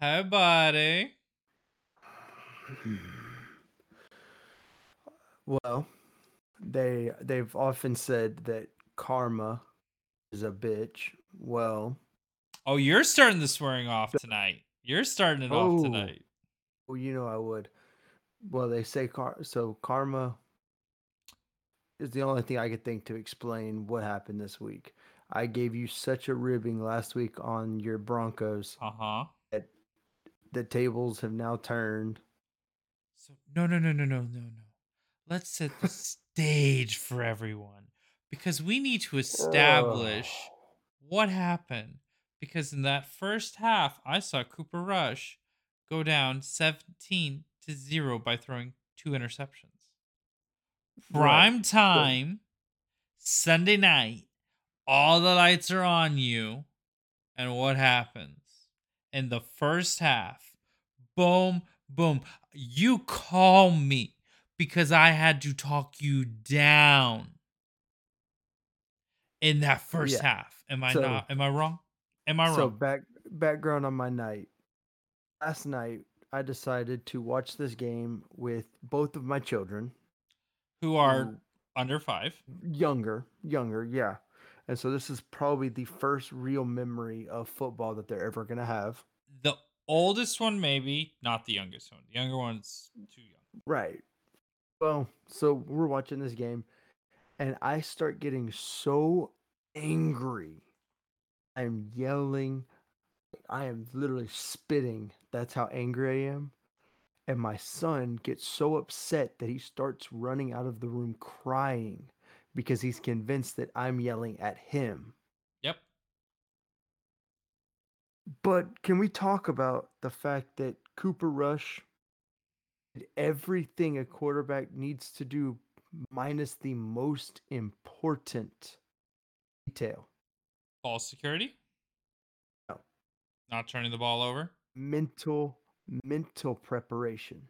Hey, buddy. Well, they they've often said that karma is a bitch. Well, Oh, you're starting the swearing off tonight. You're starting it off Oh. tonight. well, you know I would. Well, they say car so karma is the only thing I could think to explain what happened this week. I gave you such a ribbing last week on your Broncos Uh huh. The tables have now turned. So no, no, no, no, no, no, no. Let's set the stage for everyone because we need to establish what happened. Because in that first half, I saw Cooper Rush go down 17 to 0 by throwing two interceptions. Prime time, Sunday night, all the lights are on you. And what happens? In the first half, boom, boom. You call me because I had to talk you down in that first Yeah. half. Am I So- not? Am I wrong? Am I So wrong? So back background on my night. Last night I decided to watch this game with both of my children. Who are who- under five? younger, younger, yeah. And so this is probably the first real memory of football that they're ever gonna have. The oldest one, maybe, not the youngest one. The younger one's too young. Right. Well, so we're watching this game, and I start getting so angry. I'm yelling. I am literally spitting. That's how angry I am. And my son gets so upset that he starts running out of the room crying because he's convinced that I'm yelling at him. Yep. But can we talk about the fact that Cooper Rush did everything a quarterback needs to do minus the most important detail? Ball security? No. Not turning the ball over? Mental mental preparation.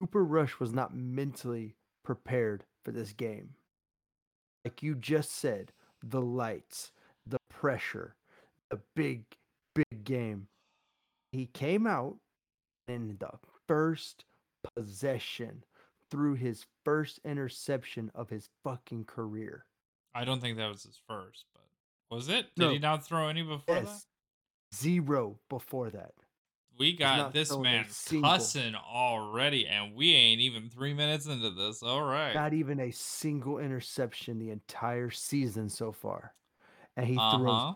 Cooper Rush was not mentally prepared for this game. Like you just said, the lights, the pressure, the big, big game. He came out in the first possession threw his first interception of his fucking career. I don't think that was his first, but was it? Did No. he not throw any before that? Yes. Zero before that. We got this man cussing already, and we ain't even three minutes into this. All right. Not even a single interception the entire season so far. And he Uh-huh. throws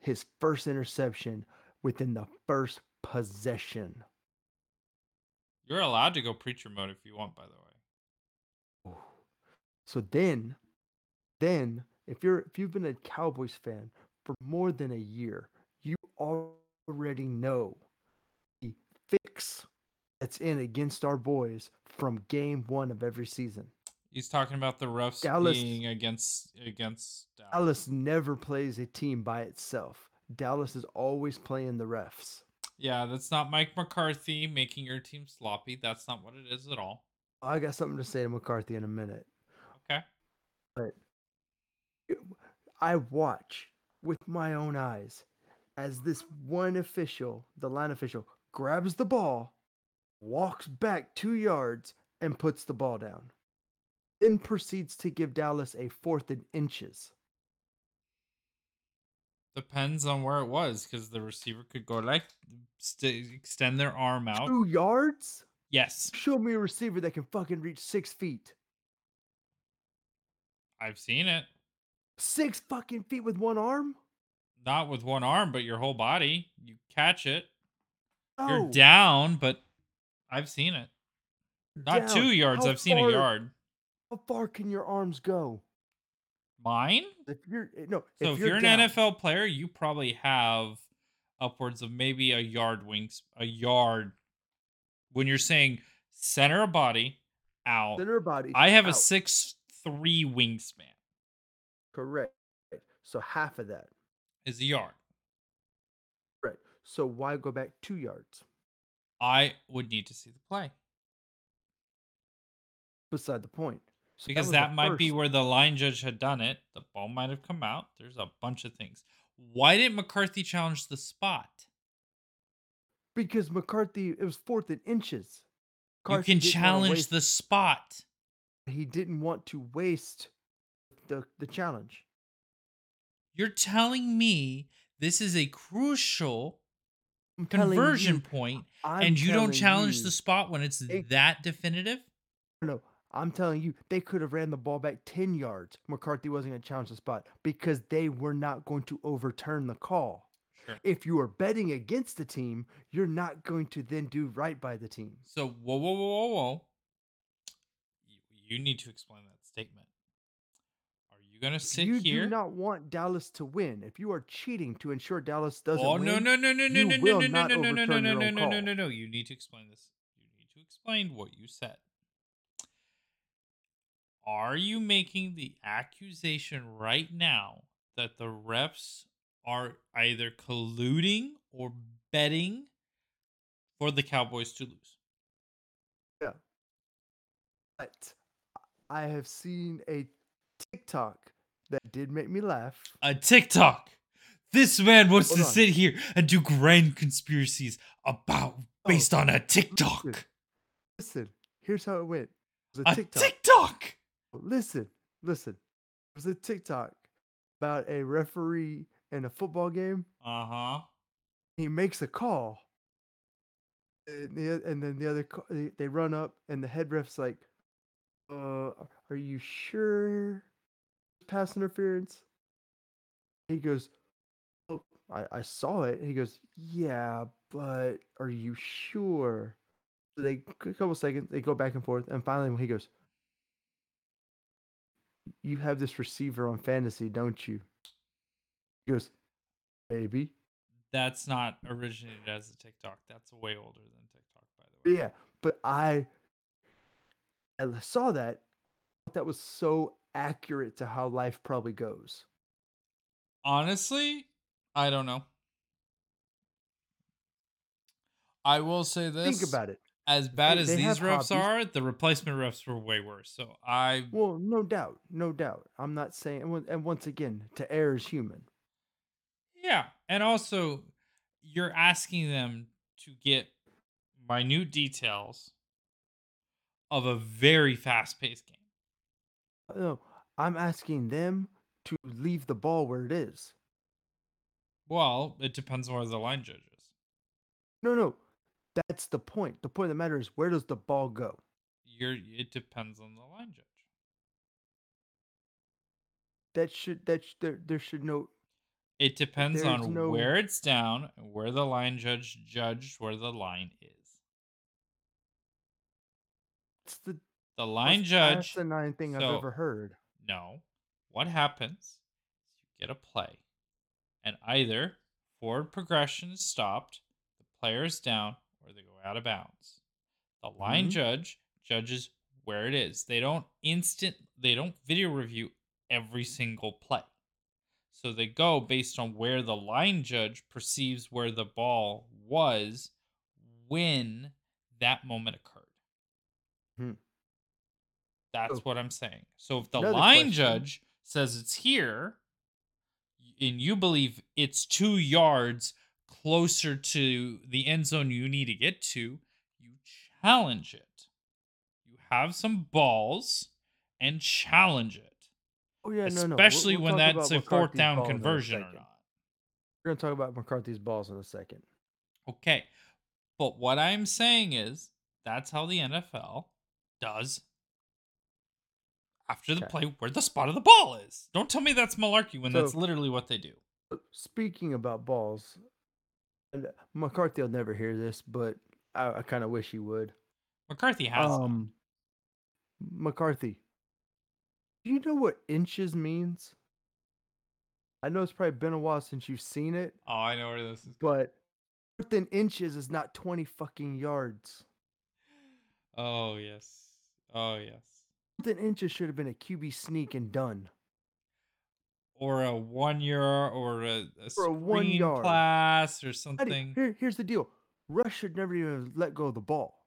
his first interception within the first possession. You're allowed to go preacher mode if you want, by the way. So then, then if you're if you've been a Cowboys fan for more than a year, you already know that's in against our boys from game one of every season. He's talking about the refs Dallas- being against against Dallas. Dallas never plays a team by itself. Dallas is always playing the refs. Yeah, that's not Mike McCarthy making your team sloppy. That's not what it is at all. I got something to say to McCarthy in a minute. Okay. But I watch with my own eyes as this one official, the line official, grabs the ball, walks back two yards, and puts the ball down. Then proceeds to give Dallas a fourth and inches. Depends on where it was, because the receiver could go like st- extend their arm out. Two yards? Yes, Show me a receiver that can fucking reach six feet. I've seen it. Six fucking feet with one arm? Not with one arm, but your whole body. You catch it. You're down, but I've seen it. Not two yards. How I've seen a yard. How far can your arms go? Mine. If you're eh, no, So if, you're, you're, down, an NFL player, you probably have upwards of maybe a yard wings, a yard. When you're saying center of body out, center of body. I have a six three wingspan. Correct. So half of that. Is a yard. Right. So why go back two yards? I would need to see the play Beside the point. So because that, the might be where the line judge had done it. The ball might have come out. There's a bunch of things. Why didn't McCarthy challenge the spot? because McCarthy it was fourth and inches. You can challenge the spot. he didn't want to waste the the challenge. You're telling me this is a crucial conversion you, point and you don't challenge you- the spot when it's It- that definitive? No, I'm telling you, they could have ran the ball back 10 yards. McCarthy wasn't going to challenge the spot because they were not going to overturn the call. Sure. If you are betting against the team, you're not going to then do right by the team. So whoa, whoa, whoa, whoa, whoa. You, you need to explain that statement. Are you gonna sit you here? do not want Dallas to win. If you are cheating to ensure Dallas doesn't oh win, no no no no no no no no no no no no no no no no no no. You need to explain this. You need to explain what you said. Are you making the accusation right now that the refs are either colluding or betting for the Cowboys to lose? Yeah. But I have seen a TikTok that did make me laugh. a TikTok. This man wants Hold to on. sit here and do grand conspiracies about based on a TikTok. listen. Listen, here's how it went. It was A a TikTok. TikTok. listen, listen. It was a TikTok about a referee in a football game. Uh huh. He makes a call, and, the, and then the other they run up, and the head ref's like, "Uh, are you sure? Pass interference?" He goes, "Oh, I, I saw it." He goes, "Yeah, but are you sure?" So they a couple seconds, they go back and forth, and finally, when he goes, "You have this receiver on fantasy, don't you?" He goes, "Maybe." That's not originated as a TikTok. That's way older than TikTok, by the way. yeah, but I I saw that. That was so accurate to how life probably goes. Honestly, I don't know. I will say this. Think about it. As bad They- as they these refs hobbies. are, the replacement refs were way worse. So I Well, no doubt, no doubt. I'm not saying, and and once again, to err is human. Yeah, and also you're asking them to get minute details of a very fast-paced game. No, I'm asking them to leave the ball where it is. Well, it depends on where the line judge is. No, no, that's the point. The point of the matter is, where does the ball go? You're it depends on the line judge. That should that sh- there there should no. It depends on no- where it's down and where the line judge judged where the line is. It's the The line most judge asinine thing so- I've ever heard. No. What happens you get a play, and either forward progression is stopped, the player is down, or they go out of bounds. The line Mhm. judge judges where it is. They don't instant they don't video review every single play. So they go based on where the line judge perceives where the ball was when that moment occurred. Hmm. That's So, what I'm saying. So if the another line question- judge says it's here and you believe it's 2 yards closer to the end zone you need to get to, you challenge it. You have some balls and challenge it. Oh yeah, no, no. we'll- Especially we'll when that's a fourth down balls in a conversion or not. We're gonna talk about McCarthy's balls in a second. Okay. But what I'm saying is that's how the NFL does after the Okay. play where the spot of the ball is. Don't tell me that's malarkey when that's literally what they do. Speaking about balls, and McCarthy will never hear this, but I, I kind of wish he would. McCarthy has them. Um, McCarthy, do you know what inches means? I know it's probably been a while since you've seen it, Oh, I know where this is. but fourth in inches is not 20 fucking yards. Oh yes. Oh yes. Fourth in inches should have been a QB sneak and done. Or a one year or a, a Or a one yard. class or How do you- something. Here, here's the deal Rush should never even let go of the ball.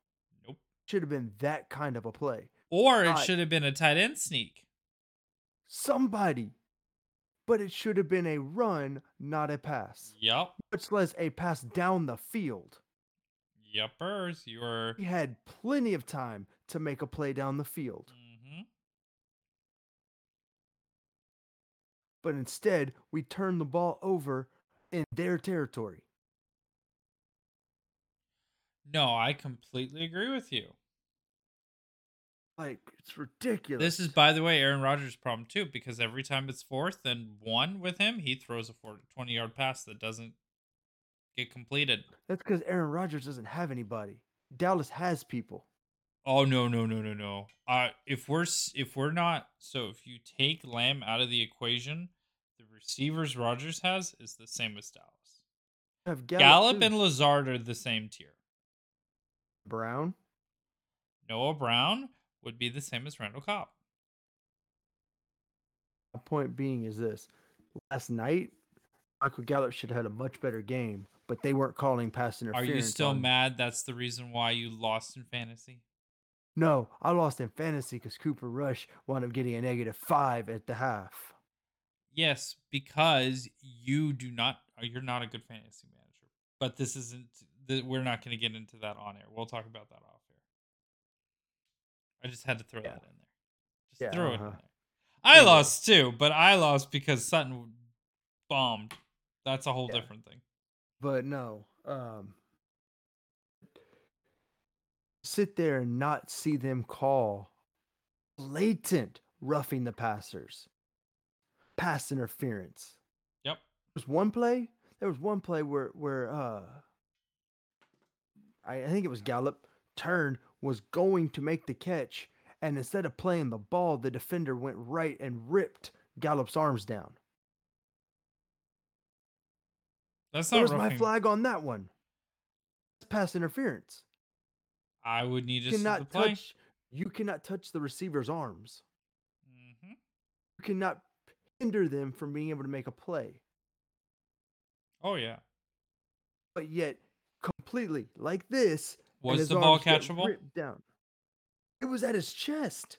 Nope. Should have been that kind of a play. Or it not- should have been a tight end sneak. Somebody. But it should have been a run, not a pass. Yep. Much less a pass down the field. Yuppers, you were. He had plenty of time to make a play down the field. Mhm. But instead, we turn the ball over in their territory. No, I completely agree with you. Like, it's ridiculous. This is, by the way, Aaron Rodgers' problem too, because every time it's fourth and one with him, he throws a 40, 20 yard pass that doesn't get completed. That's because Aaron Rodgers doesn't have anybody. Dallas has people. Oh no no no no no! Uh, if we're if we're not so if you take Lamb out of the equation, the receivers Rodgers has is the same as Dallas. Have Gallup, Gallup, and Lazard are the same tier. Brown. Noah Brown would be the same as Randall Cobb. My point being is this: last night, Michael Gallup should have had a much better game, but they weren't calling pass interference. Are you still on- mad? That's the reason why you lost in fantasy. No, I lost in fantasy because Cooper Rush wound up getting a negative five at the half. Yes, because you do not. uh, You're not a good fantasy manager. But this isn't. We're not going to get into that on air. We'll talk about that off air. I just had to throw Yeah. that in there. Just Yeah, throw it in uh-huh. there. I Anyway. lost too, but I lost because Sutton bombed. That's a whole Yeah. different thing. But no, um, sit there and not see them call blatant roughing the passers, pass interference. Yep. There was one play. There was one play where where uh, I, I think it was Gallup turned was going to make the catch, and instead of playing the ball, the defender went right and ripped Gallup's arms down. That's There not was my flag on that one. It's pass interference. I would need You to see the cannot touch. You cannot touch the receiver's arms. hmm You cannot hinder them from being able to make a play. Oh yeah. But yet, completely like this. Was the ball catchable? Down. It was at his chest.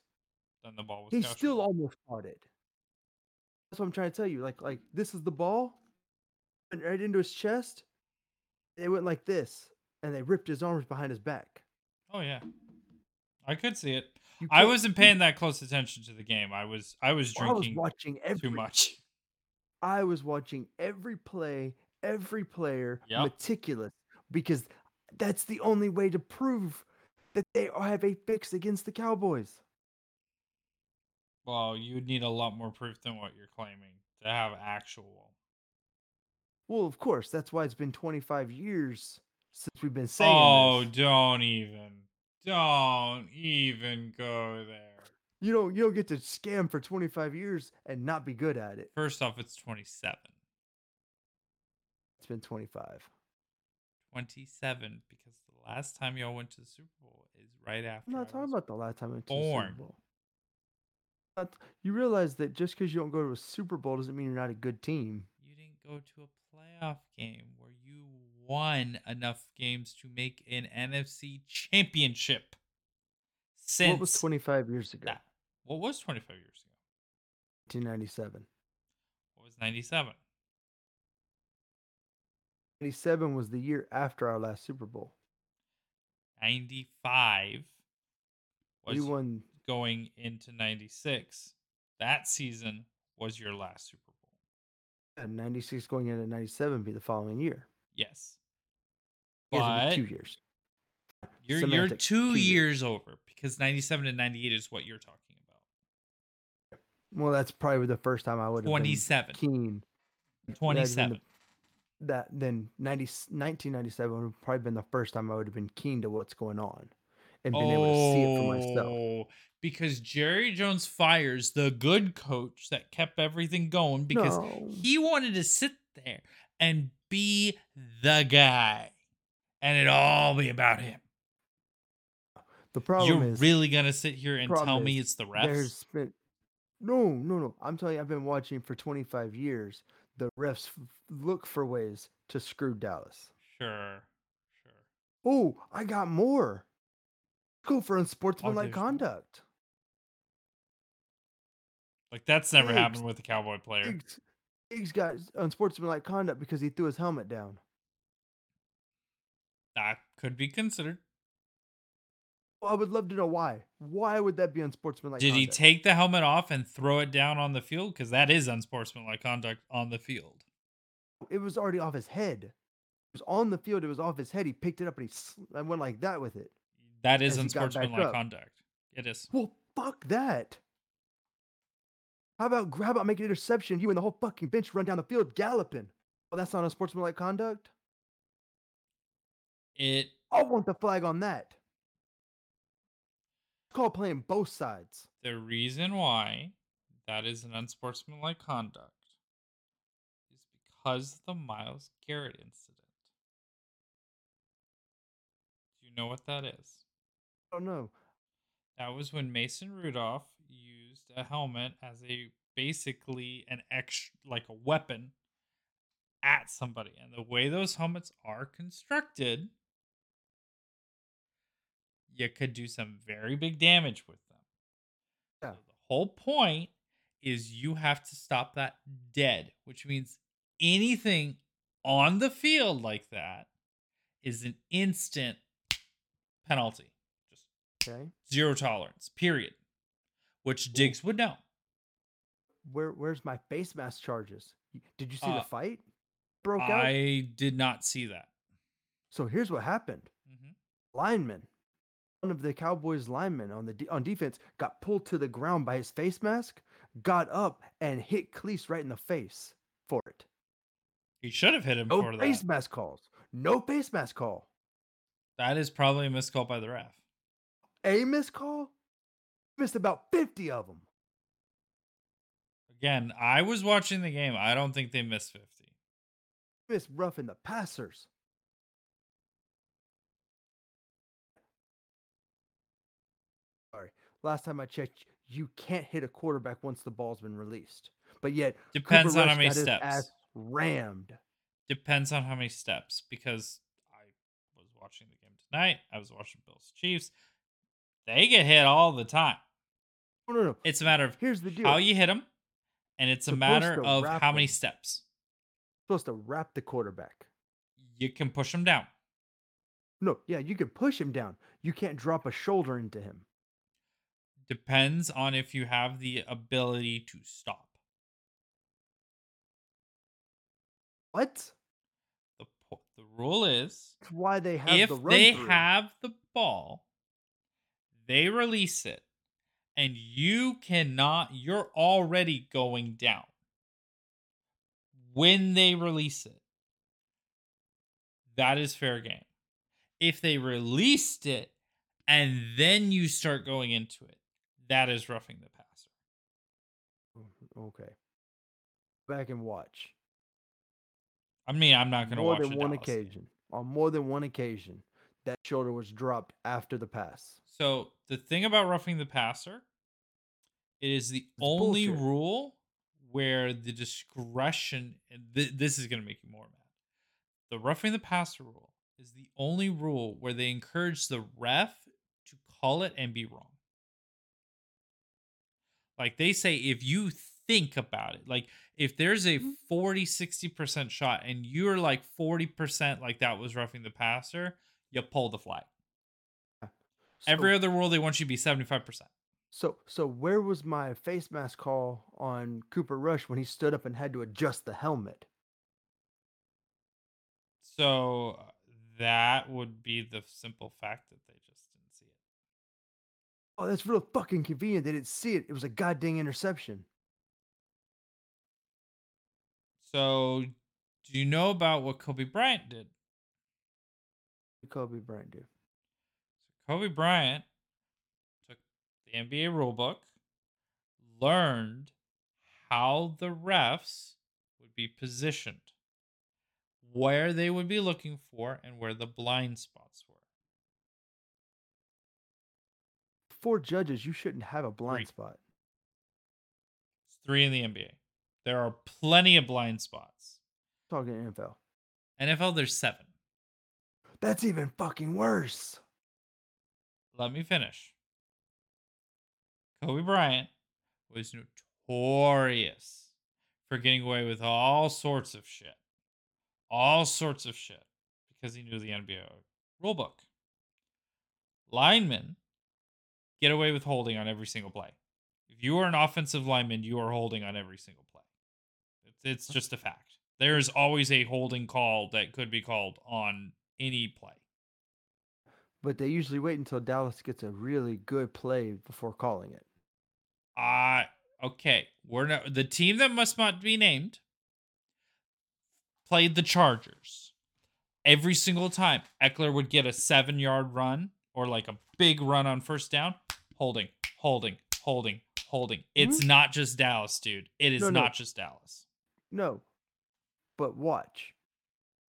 Then the ball was. He catchable. still almost caught it. That's what I'm trying to tell you. Like, like this is the ball, went right into his chest. They went like this, and they ripped his arms behind his back. Oh yeah. I could see it. I wasn't paying that close attention to the game. I was I was I was drinking watching every too much. I was watching every play, every player Yep. meticulous because that's the only way to prove that they have a fix against the Cowboys. Well, you would need a lot more proof than what you're claiming to have actual. Well, of course, that's why it's been 25 years since we've been saying Oh, this. don't even. Don't even go there. You don't you don't get to scam for 25 years and not be good at it. First off, it's 27. It's been 25. 27 because the last time y'all went to the Super Bowl is right after. I'm I not talking was- about the last time I went to the. Super Bowl. Not- You realize that just because you don't go to a Super Bowl doesn't mean you're not a good team. You didn't go to a playoff game won enough games to make an NFC championship. Since what was 25 years ago? that. What was 25 years ago? 1997. What was 97? 97 was the year after our last Super Bowl. 95 was we won. going into 96. That season was your last Super Bowl. And 96 going into 97 be the following year. Yes. But two years. you're, you're two two years. years over because 97 and 98 is what you're talking about. Well, that's probably the first time I would have 27. been keen. That'd have been 27. the- That then 90, 1997 would have probably been the first time I would have been keen to what's going on and been able to see it for myself. Oh, Because Jerry Jones fires the good coach that kept everything going because No. he wanted to sit there and be the guy and it all be about him. The problem You're is really gonna sit here and tell me it's the refs? been no, no, no. I'm telling you, I've been watching for 25 years. The refs f- look for ways to screw Dallas. Sure, sure. Oh, I got more. Go for oh, unsportsmanlike there's more? conduct. Like that's never Diggs- happened with a cowboy player. Diggs, Diggs got unsportsmanlike conduct because he threw his helmet down. That could be considered. Well, I would love to know why. Why would that be unsportsmanlike? Did he take the helmet off and throw it down on the field? Because that is unsportsmanlike conduct on the field. It was already off his head. It was on the field. It was off his head. He picked it up and he sl- and went like that with it. That is As he got unsportsmanlike conduct. It is. Well, fuck that. How about grab out, make an interception? You and the whole fucking bench run down the field galloping. Well, that's not unsportsmanlike conduct. It I want the flag on that. It's called playing both sides. the reason why that is an unsportsmanlike conduct is because of the Myles Garrett incident. Do you know what that is? Oh, I don't know. That was when Mason Rudolph used a helmet as a basically an extra like a weapon at somebody. And the way those helmets are constructed, you could do some very big damage with them. Yeah. So the whole point is you have to stop that dead, which means anything on the field like that is an instant penalty. Just Okay. zero tolerance, period. Which Diggs would know. Where where's my face mask charges? Did you see Uh, the fight? Broke out. I did not see that. So here's what happened. Mhm. Lineman, of the Cowboys linemen on the de- on defense, got pulled to the ground by his face mask, got up and hit Cleese right in the face for it. He should have hit him No for face mask calls. No face mask call. That is probably a miscall by the ref. A missed call. Missed about fifty of them. Again, I was watching the game. I don't think they missed 50. Missed roughing the passers. Last time I checked, you can't hit a quarterback once the ball's been released. But yet, Depends Cooper on how many steps. rammed. Depends on how many steps because I was watching the game tonight. I was watching Bills Chiefs. They get hit all the time. No, no, no. It's a matter of Here's the deal. how you hit them, and it's a matter of how many steps. supposed to wrap the quarterback. You can push him down. No, yeah, you can push him down. You can't drop a shoulder into him. Depends on if you have the ability to stop. What? The po- the rule is That's why they have if the run they through. have the ball, they release it, and you cannot, you're already going down when they release it. That is fair game. If they released it and then you start going into it, that is roughing the passer. Mm-hmm, okay. Back and watch. I mean, I'm not going to more watch than one Dallas game. occasion. On more than one occasion, that shoulder was dropped after the pass. So the thing about roughing the passer, it is the only bullshit. rule where the discretion. And th- this is going to make you more mad. The roughing the passer rule is the only rule where they encourage the ref to call it and be wrong. Like they say, if you think about it, like if there's a Mhm. 40, 60% shot and you're like 40% like that was roughing the passer, you pull the flag. So, Every other rule, they want you to be 75%. so so where was my face mask call on Cooper Rush when he stood up and had to adjust the helmet? So uh, that would be the simple fact that they just didn't see it. Oh, that's real fucking convenient. They didn't see it. It was a goddamn interception. So do you know about what Kobe Bryant did? Kobe Bryant did. Kobe Bryant took the NBA rulebook, learned how the refs would be positioned, where they would be looking for, and where the blind spots were. Four judges, you shouldn't have a blind Three. spot. It's three in the NBA. There are plenty of blind spots. Talking NFL. NFL, there's seven. That's even fucking worse. Let me finish. Kobe Bryant was notorious for getting away with all sorts of shit. All sorts of shit because he knew the NBA rule book. Linemen get away with holding on every single play. If you are an offensive lineman, you are holding on every single play. It's, it's just a fact. There is always a holding call that could be called on any play. But they usually wait until Dallas gets a really good play before calling it. Uh okay. We're not the team that must not be named played the Chargers. Every single time Ekeler would get a seven yard run or like a big run on first down, holding, holding, holding, holding. It's Mhm. not just Dallas, dude. It is No, no. not just Dallas. No. But watch.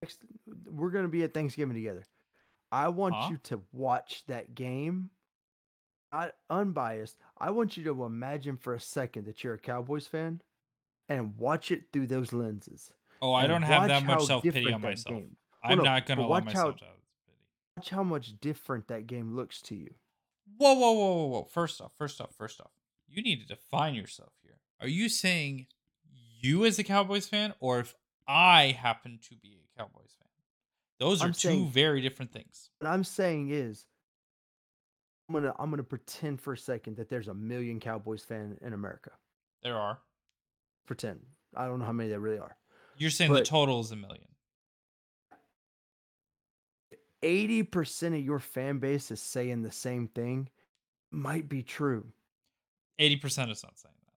Next, we're going to be at Thanksgiving together. I want Huh? you to watch that game. Not unbiased. I want you to imagine for a second that you're a Cowboys fan and watch it through those lenses. Oh, I don't have that much self pity on myself. game- I'm no, not gonna but allow watch myself how- to. Watch how much different that game looks to you. Whoa, whoa, whoa, whoa, whoa. First off, first off, first off, you need to define yourself here. Are you saying you as a Cowboys fan, or if I happen to be a Cowboys fan? Those are I'm two saying- very different things. What I'm saying is, I'm gonna I'm gonna pretend for a second that there's a million Cowboys fan in America. There are. Pretend. I don't know how many there really are. You're saying the total is a million. Eighty percent of your fan base is saying the same thing. Might be true. 80% is not saying that.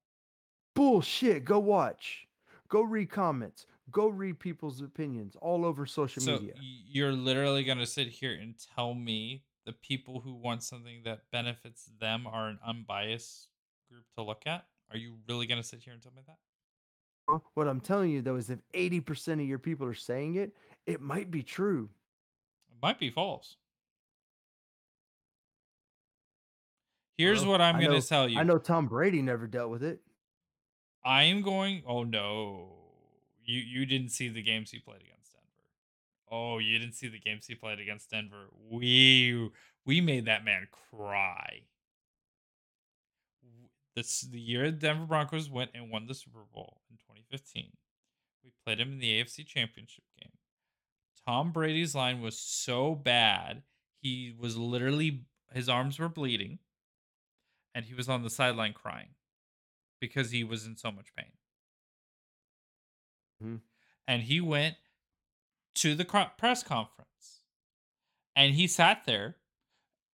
Bullshit. Go watch. Go read comments. Go read people's opinions all over social So media. you're literally going to sit here and tell me the people who want something that benefits them are an unbiased group to look at? Are you really going to sit here and tell me that? What I'm telling you though is if 80% of your people are saying it, it might be true. It might be false. Here's Well, what I'm going to tell you. I know Tom Brady never dealt with it. I am going. Oh no, you you didn't see the games he played against Denver. Oh, you didn't see the games he played against Denver. We we made that man cry. This the year the Denver Broncos went and won the Super Bowl in 2015. We played him in the AFC Championship. Tom Brady's line was so bad, he was literally his arms were bleeding, and he was on the sideline crying because he was in so much pain. Mhm. And he went to the press conference and he sat there.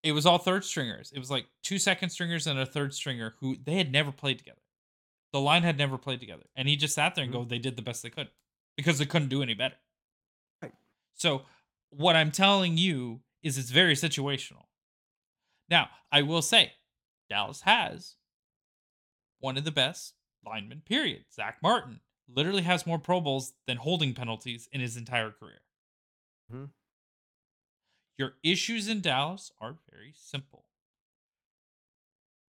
It was all third stringers. It was like two second stringers and a third stringer who they had never played together. The line had never played together. And he just sat there and Mhm. go, they did the best they could because they couldn't do any better. So, what I'm telling you is it's very situational. Now, I will say, Dallas has one of the best linemen, period. Zack Martin literally has more Pro Bowls than holding penalties in his entire career. Mm-hmm. Your issues in Dallas are very simple.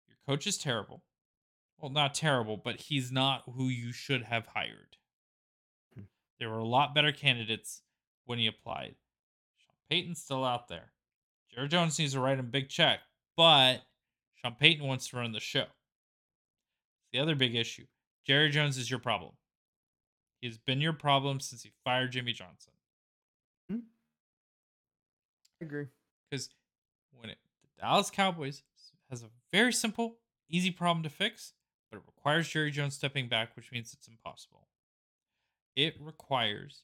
Your coach is terrible. Well, not terrible, but he's not who you should have hired. Hmm. There were a lot better candidates when he applied. Sean Payton's still out there. Jerry Jones needs to write him a big check, but Sean Payton wants to run the show. The other big issue Jerry Jones is your problem. He has been your problem since he fired Jimmy Johnson. I agree. Because when it, the Dallas Cowboys has a very simple, easy problem to fix, but it requires Jerry Jones stepping back, which means it's impossible. It requires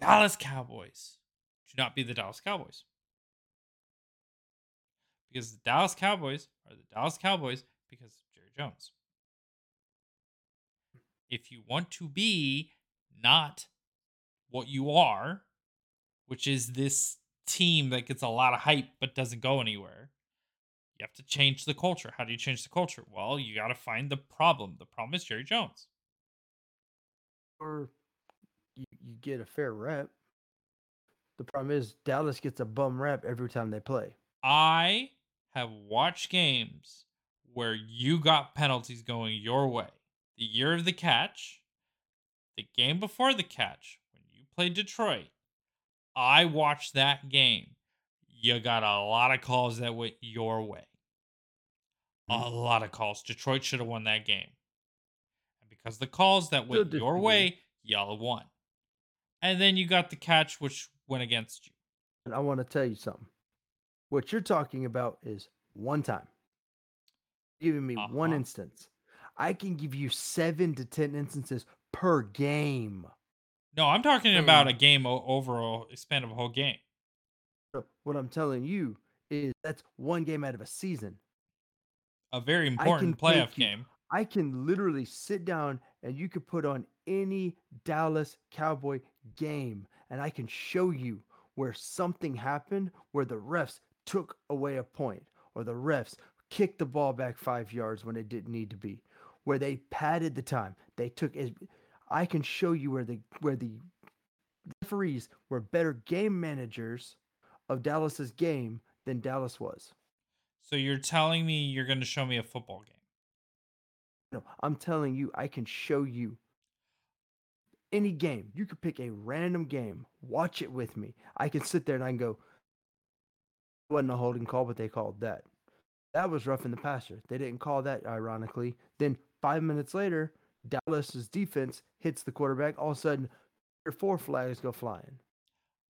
Dallas Cowboys should not be the Dallas Cowboys. Because the Dallas Cowboys are the Dallas Cowboys because of Jerry Jones. If you want to be not what you are, which is this team that gets a lot of hype but doesn't go anywhere. You have to change the culture. How do you change the culture? Well, you got to find the problem. The problem is Jerry Jones. Or you, get a fair rep. The problem is Dallas gets a bum rep every time they play. I have watched games where you got penalties going your way. The year of the catch, the game before the catch, when you played Detroit, I watched that game. You got a lot of calls that went your way. A mm. lot of calls. Detroit should have won that game. And because the calls that went your way, y'all won. And then you got the catch, which went against you. And I want to tell you something. What you're talking about is one time. Giving me one Uh-huh. instance. I can give you seven to 10 instances per game. No, I'm talking about a game overall span of a whole game. What I'm telling you is that's one game out of a season. A very important playoff you- game. I can literally sit down and you could put on any Dallas Cowboy game and I can show you where something happened where the refs took away a point or the refs kicked the ball back 5 yards when it didn't need to be where they padded the time they took as I can show you where the where the referees were better game managers of Dallas's game than Dallas was So you're telling me you're going to show me a football game? No, I'm telling you, I can show you any game. You could pick a random game, watch it with me. I can sit there and I can go, "It wasn't a holding call, but they called that. That was rough in the passer. They didn't call that, ironically. Then five minutes later, Dallas's defense hits the quarterback. All of a sudden, your four flags go flying.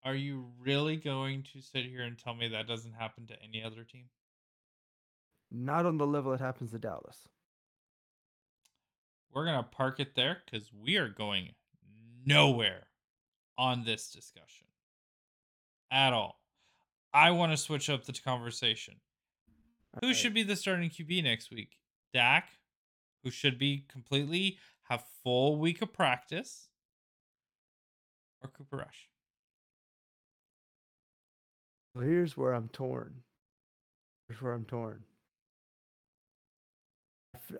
Are you really going to sit here and tell me that doesn't happen to any other team? Not on the level it happens to Dallas. We're going to park it there because we are going nowhere on this discussion at all. I want to switch up the conversation. Who Alright. should be the starting QB next week? Dak, who should be completely have full week of practice, or Cooper Rush? Well, here's where I'm torn. Here's where I'm torn.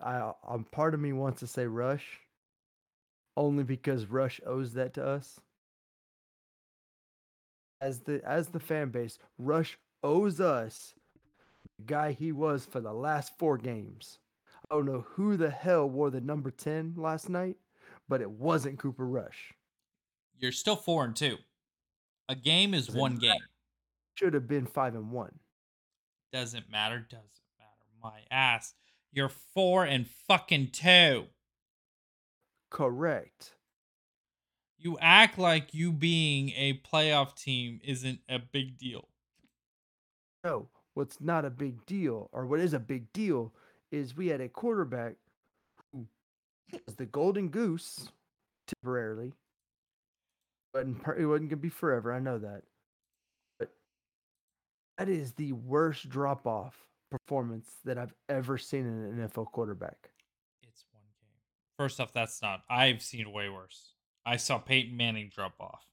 I, I'm part of me wants to say Rush, only because Rush owes that to us. As the as the fan base, Rush owes us the guy he was for the last four games. I don't know who the hell wore the number ten last night, but it wasn't Cooper Rush. You're still four and two. A game is Doesn't one game. Should have been five and one. Doesn't matter. Doesn't matter. My ass. You're four and fucking two. Correct. You act like you being a playoff team isn't a big deal. No, what's not a big deal, or what is a big deal, is we had a quarterback who was the golden goose temporarily. But it wasn't gonna be forever. I know that. But that is the worst drop off performance that I've ever seen in an NFL quarterback. It's one game. First off, that's not. I've seen way worse. I saw Peyton Manning drop off.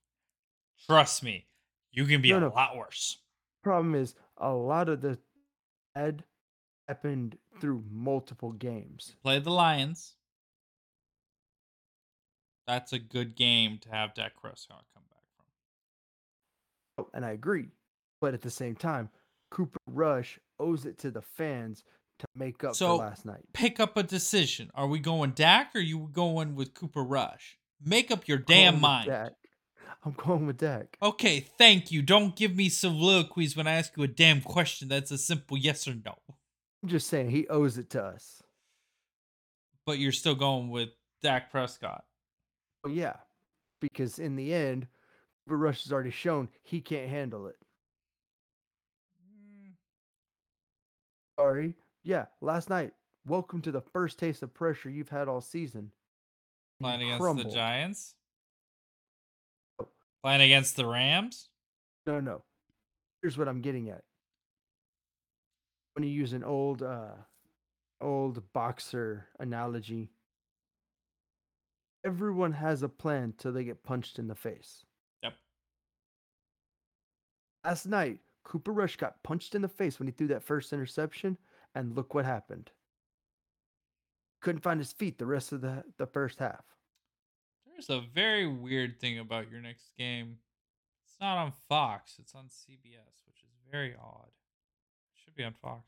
Trust me, you can be No, a no. lot worse. Problem is, a lot of the Ed happened through multiple games. Play the Lions. That's a good game to have Dak Prescott come back from. Oh, and I agree. But at the same time, Cooper Rush owes it to the fans to make up So- for last night. Pick up a decision. Are we going Dak or are you going with Cooper Rush? Make up your damn Going with mind. Dak. I'm going with Dak. Okay, thank you. Don't give me soliloquies when I ask you a damn question. That's a simple yes or no. I'm just saying he owes it to us. But you're still going with Dak Prescott. Well, yeah, because in the end, Cooper Rush has already shown he can't handle it. Mm. Sorry. Yeah, last night. Welcome to the first taste of pressure you've had all season. You Playing against crumbled. the Giants? Oh. Playing against the Rams? No, no. Here's what I'm getting at. When you use an old uh old boxer analogy, everyone has a plan till they get punched in the face. Yep. Last night, Cooper Rush got punched in the face when he threw that first interception, and look what happened. Couldn't find his feet the rest of the, the first half. There's a very weird thing about your next game. It's not on Fox, it's on CBS, which is very odd. It should be on Fox.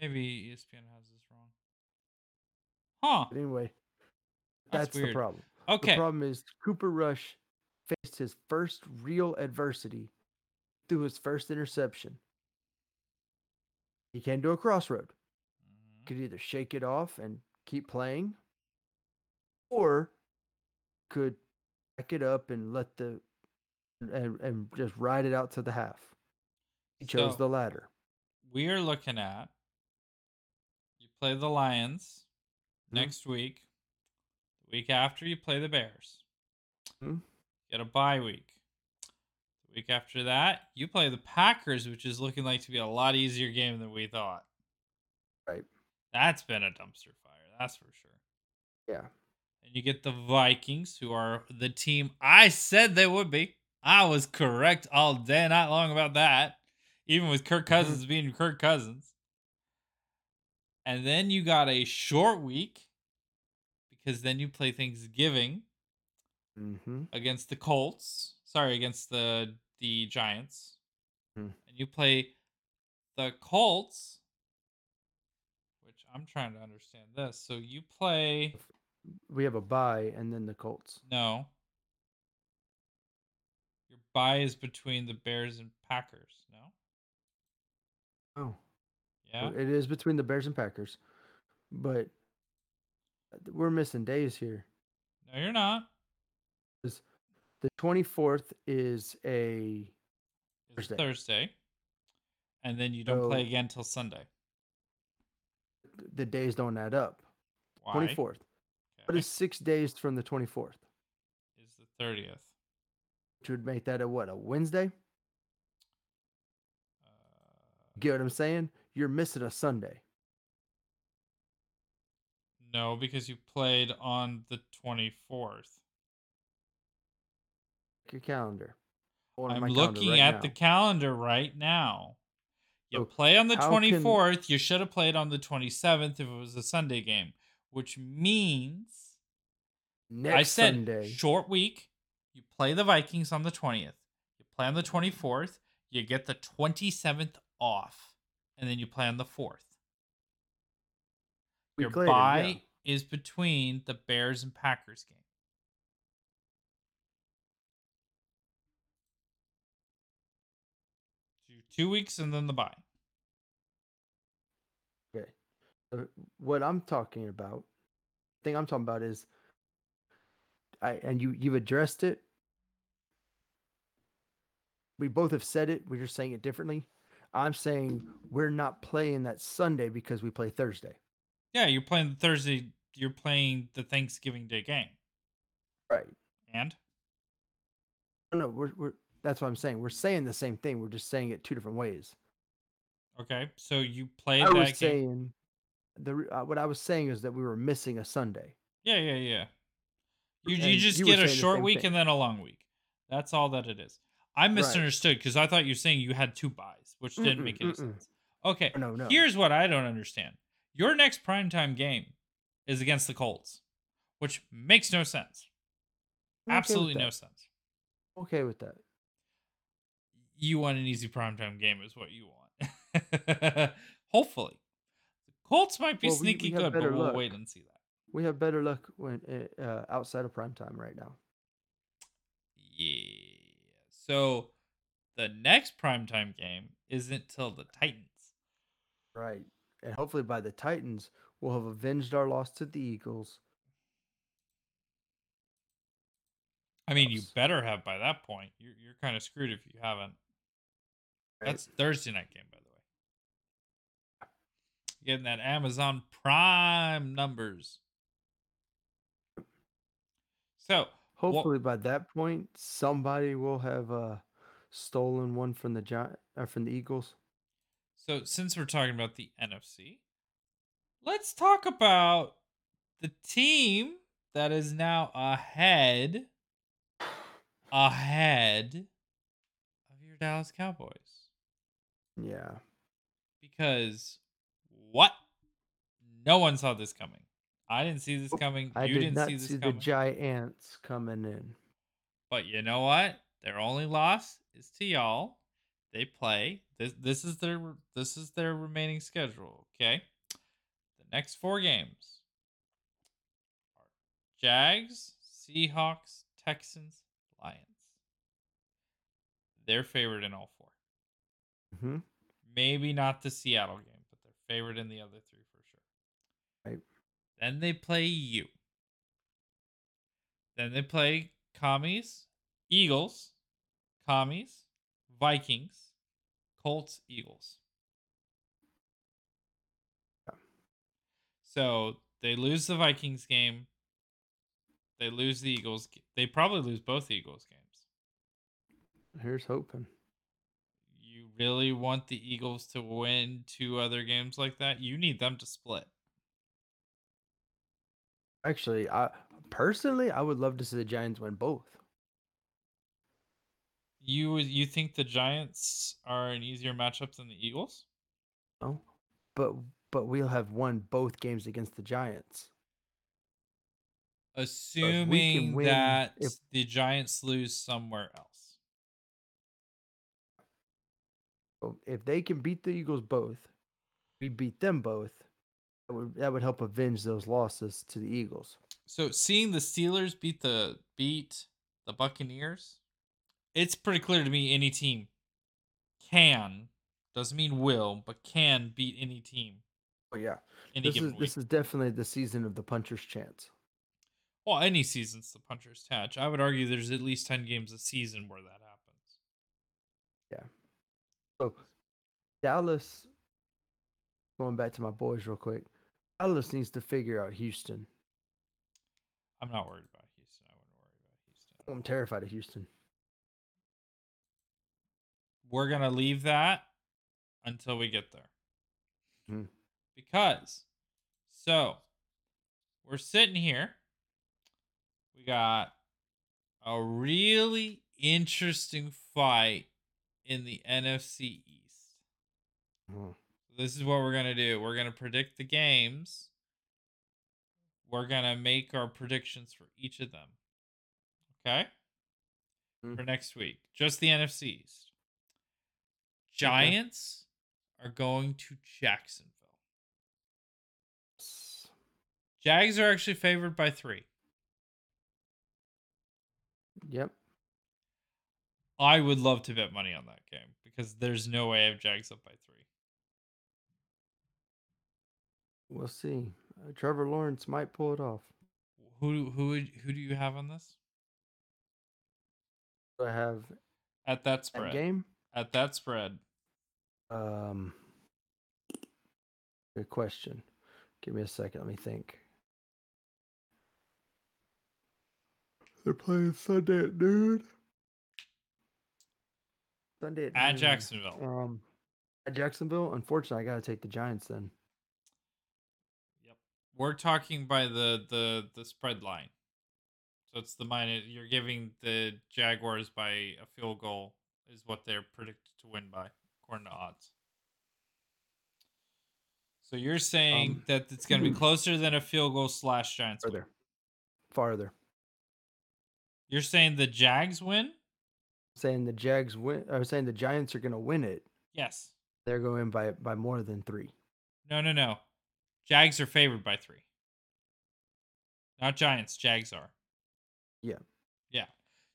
Maybe ESPN has this wrong. Huh. But anyway, That's that's, the problem. Okay. The problem is Cooper Rush faced his first real adversity through his first interception. He came to a crossroad. Mhm. Could either shake it off and keep playing, or could back it up and let the and, and just ride it out to the half. He chose So- the latter. We are looking at you play the Lions Mhm. next week. The week after you play the Bears. Mhm. Get a bye week. Week after that, you play the Packers, which is looking like to be a lot easier game than we thought. Right. That's been a dumpster fire, that's for sure. Yeah. And you get the Vikings, who are the team I said they would be. I was correct all day, not long about that. Even with Kirk Cousins being Kirk Cousins. And then you got a short week because then you play Thanksgiving Mm-hmm. against the Colts. Sorry, against the the Giants. Hmm. And you play the Colts, which I'm trying to understand this. So you play We have a bye and then the Colts. no. Your bye is between the Bears and Packers, no? Oh. Yeah. It is between the Bears and Packers, but we're missing days here. No, you're not. The 24th is a Thursday. Thursday. And then you don't play again till Sunday. the days don't add up. Why? 24th. What Okay. is six days from the 24th? is the 30th. Which would make that a what? A Wednesday? Uh, Get what I'm saying? You're missing a Sunday. no, because you played on the 24th. Your calendar. I'm looking right at now. the calendar right now. You So play on the how can- 24th. You should have played on the 27th if it was a Sunday game, which means next I said Sunday. short week. You play the Vikings on the 20th. You play on the 24th. You get the 27th off. And then you play on the 4th. Your later, bye yeah. is between the Bears and Packers game. So you're two weeks and then the bye. Okay. So what I'm talking about, thing I'm talking about is, I and you you've addressed it. We both have said it. We're just saying it differently. I'm saying we're not playing that Sunday because we play Thursday. Yeah, you're playing the Thursday. You're playing the Thanksgiving Day game. Right. And No, no, we're we're that's what I'm saying. We're saying the same thing. We're just saying it two different ways. okay, so you played I that was game. saying the uh, what I was saying is that we were missing a Sunday. Yeah, yeah, yeah. You you just you get a short week thing. and then a long week. That's all that it is. I misunderstood because I thought you were saying you had two byes, which didn't make any mm-mm. sense. Okay, No, no. here's what I don't understand. Your next primetime game is against the Colts, which makes no sense. Okay Absolutely no sense. Okay with that. You want an easy primetime game, is what you want. Hopefully. The Colts might be Well, we- we sneaky good, but we'll luck. wait and see that. We have better luck when uh, uh, outside of primetime right now. Yeah. So the next primetime game isn't till the Titans. Right. And hopefully by the Titans, we'll have avenged our loss to the Eagles. I mean, you better have by that point. You're you're kind of screwed if you haven't. Right? That's Thursday night game, by the way. Getting that Amazon Prime numbers. So hopefully by that point, somebody will have uh, stolen one from the Gi- uh, from the Eagles. so since we're talking about the NFC, let's talk about the team that is now ahead ahead of your Dallas Cowboys. Yeah. because what? No one saw this coming. I didn't see this coming. I you did didn't not see this see the coming. Giants coming in. but you know what? Their only loss is to y'all. They play. This this is their this is their remaining schedule. Okay. The next four games are Jags, Seahawks, Texans, Lions. They're favored in all four. hmm Maybe not the Seattle game, but they're favored in the other three for sure. Right. Then they play you. Then they play Commies, Eagles, Commies, Vikings, Colts, Eagles. Yeah. So they lose the Vikings game. They lose the Eagles. They probably lose both Eagles games. Here's hoping. Really want the Eagles to win two other games like that? You need them to split. Actually, I personally I would love to see the Giants win both. You would- you think the Giants are an easier matchup than the Eagles? No, but but we'll have won both games against the Giants. Assuming that if- the Giants lose somewhere else. So if they can beat the Eagles both, we beat them both. That would, that would help avenge those losses to the Eagles. So seeing the Steelers beat the beat the Buccaneers, it's pretty clear to me any team can doesn't mean will, but can beat any team Oh yeah, any this is week. this is definitely the season of the puncher's chance. well, any season's the puncher's touch. I would argue there's at least ten games a season where that happens. So Dallas, going back to my boys real quick, Dallas needs to figure out Houston. I'm not worried about Houston. I wouldn't worry about Houston. I'm terrified of Houston. We're gonna leave that until we get there. Mhm. Because so we're sitting here. We got a really interesting fight in the NFC East. Mhm. This is what we're gonna do. We're gonna predict the games. We're gonna make our predictions for each of them. Okay? Mhm. For next week. Just the NFC East. Giants are going to Jacksonville. Jags are actually favored by three. Yep. I would love to bet money on that game because there's no way I have Jags up by three. We'll see. Uh, Trevor Lawrence might pull it off. Who who who do you have on this I have at that that spread? game? At that spread, Um, good question. Give me a second. Let me think. They're playing Sunday at noon. Sunday at, at. Jacksonville. Um, at Jacksonville. Unfortunately, I gotta take the Giants then. Yep. We're talking by the the the spread line. So it's the minus you're giving the Jaguars by a field goal is what they're predicted to win by according to odds. So you're saying Um, that it's going to be closer than a field goal slash Giants win. Farther, farther. You're saying the Jags win? Saying the Jags win. Was saying the Giants are gonna win it. Yes. They're going by by more than three. No, no, no. Jags are favored by three. Not Giants. Jags are. Yeah. Yeah.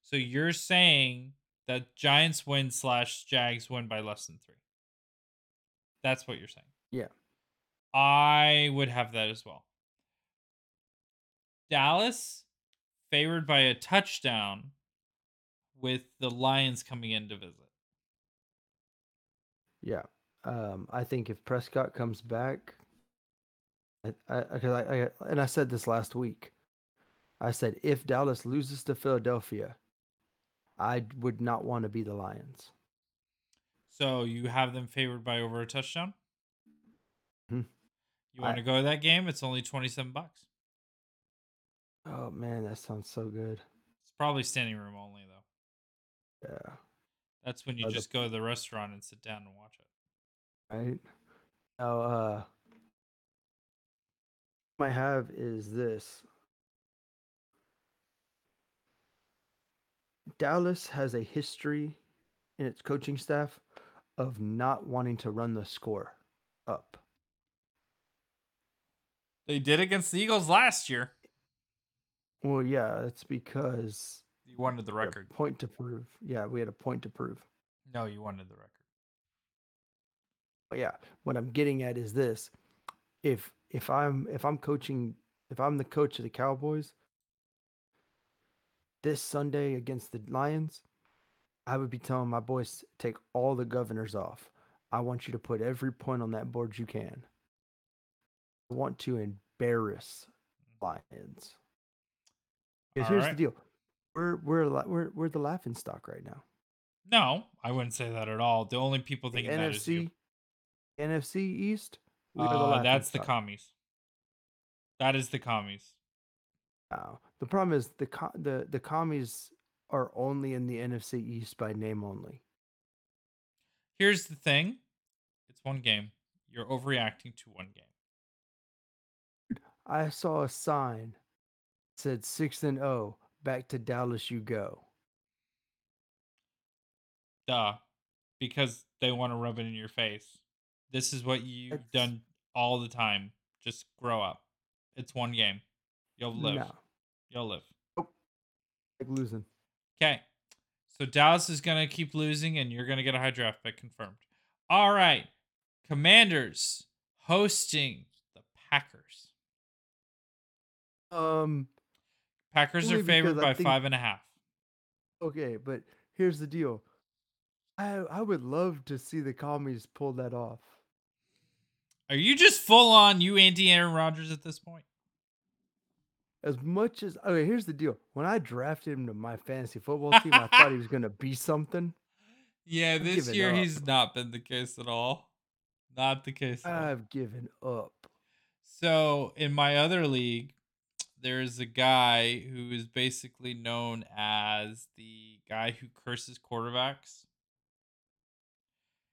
So you're saying that Giants win slash Jags win by less than three. That's what you're saying. Yeah. I would have that as well. Dallas favored by a touchdown with the Lions coming in to visit. Yeah. Um, I think if Prescott comes back, I, I, I, I, and I said this last week. I said if Dallas loses to Philadelphia, I would not want to be the Lions. So you have them favored by over a touchdown? Mhm. You want I- to go to that game? It's only 27 bucks. Oh man, that sounds so good. It's probably standing room only though. Yeah. That's when you Uh, the- just go to the restaurant and sit down and watch it. Right. Now, uh, I have is this. Dallas has a history in its coaching staff of not wanting to run the score up. They did against the Eagles last year. Well, yeah, it's because You wanted the we had a record. point to prove. Yeah, we had a point to prove. No, you wanted the record. But yeah, what I'm getting at is this: if if I'm if I'm coaching if I'm the coach of the Cowboys this Sunday against the Lions, I would be telling my boys take all the governors off. I want you to put every point on that board you can. I want to embarrass mm. Lions. Because All here's right. the deal. We're we're we're we're the laughing stock right now. No, I wouldn't say that at all. The only people The thinking that is you. NFC NFC East. The Uh, laughing that's the commies. That is the commies. Now, the problem is the co- the the commies are only in the NFC East by name only. Here's the thing. It's one game. You're overreacting to one game. I saw a sign that said six and zero. Back to Dallas you go. Duh. Because they want to rub it in your face. This is what you've That's- done all the time. Just grow up. It's one game. You'll live. No, You'll live. like losing. Okay. So Dallas is going to keep losing, and you're going to get a high draft pick confirmed. All right. Commanders hosting the Packers. Um. Packers are favored by think- five and a half. Okay, but here's the deal. I I would love to see the commies pull that off. Are you just full on you anti Aaron Rodgers at this point? As much as okay, here's the deal. When I drafted him to my fantasy football team, I thought he was gonna be something. Yeah, I've this year up. he's not been the case at all. Not the case. At. I've given up. So in my other league, there's a guy who is basically known as the guy who curses quarterbacks.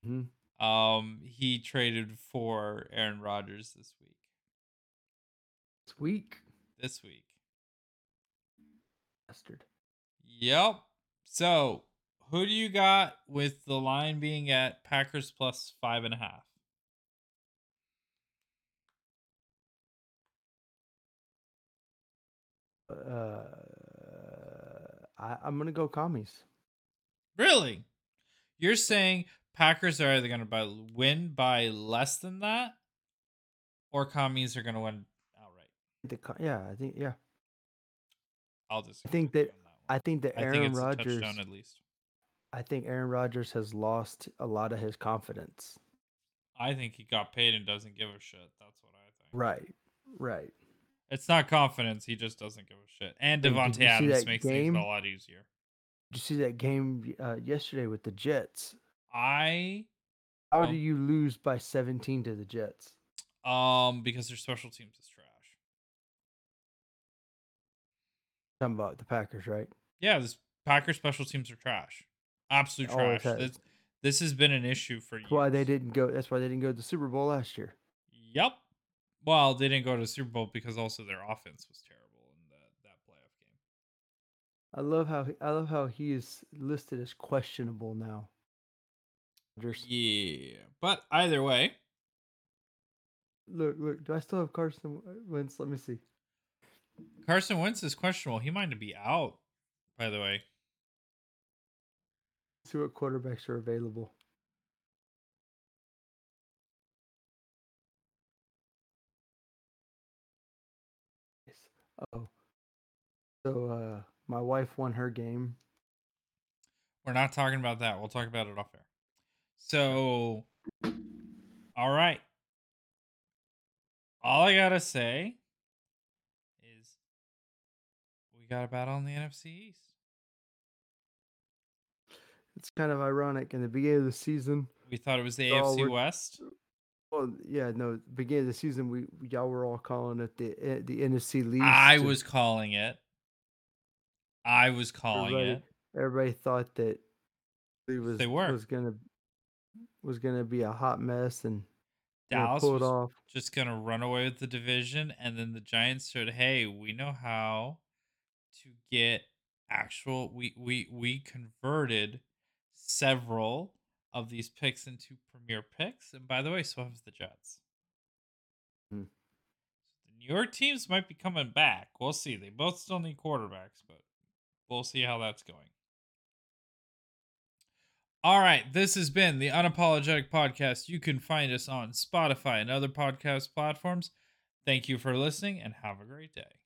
Mhm. Um, he traded for Aaron Rodgers this week. This week. This week. bastard. Yep. So who do you got with the line being at Packers plus five and a half? Uh, I, I'm gonna go commies. Really? You're saying Packers are either going to by, win by less than that, or commies are going to win outright? The yeah, I think yeah, I'll just. I think that- that I think that I think Aaron Rodgers. at least. I think Aaron Rodgers has lost a lot of his confidence. I think he got paid and doesn't give a shit. That's what I think. Right, right. It's not confidence. He just doesn't give a shit. And Davante you Adams makes game? things a lot easier. Did you see that game uh, yesterday with the Jets? I How Oh. do you lose by 17 to the Jets? um because their special teams is trash. Talking about the Packers, right? Yeah, this Packer special teams are trash. Absolute trash. This, this has been an issue for years. Why they didn't go. That's why they didn't go to the Super Bowl last year. Yep. Well, they didn't go to the Super Bowl because also their offense was terrible in the, that playoff game. I love how he- I love how he is listed as questionable now. Yeah, but either way, Look, look. Do I still have Carson Wentz? Let me see. Carson Wentz is questionable. He might be out. By the way, See what quarterbacks are available. Oh. So uh my wife won her game. we're not talking about that. We'll talk about it off air. So, all right. All I gotta say is we got a battle in the NFC East. It's kind of ironic in the beginning of the season. We thought it was the AFC West. Well, yeah, no, beginning of the season we y'all were all calling it the eh, the NFC lead. I was calling it. I was calling everybody, it. everybody thought that it was They were. was gonna was gonna be a hot mess and Dallas pull it off. just gonna run away with the division, and then the Giants said, "Hey, we know how to get actual. We we we converted several of these picks into premier picks, and by the way, so have the Jets. Hmm. The New York teams might be coming back. We'll see. They both still need quarterbacks, but we'll see how that's going." All right, this has been the Unapologetic Podcast. You can find us on Spotify and other podcast platforms. Thank you for listening and have a great day.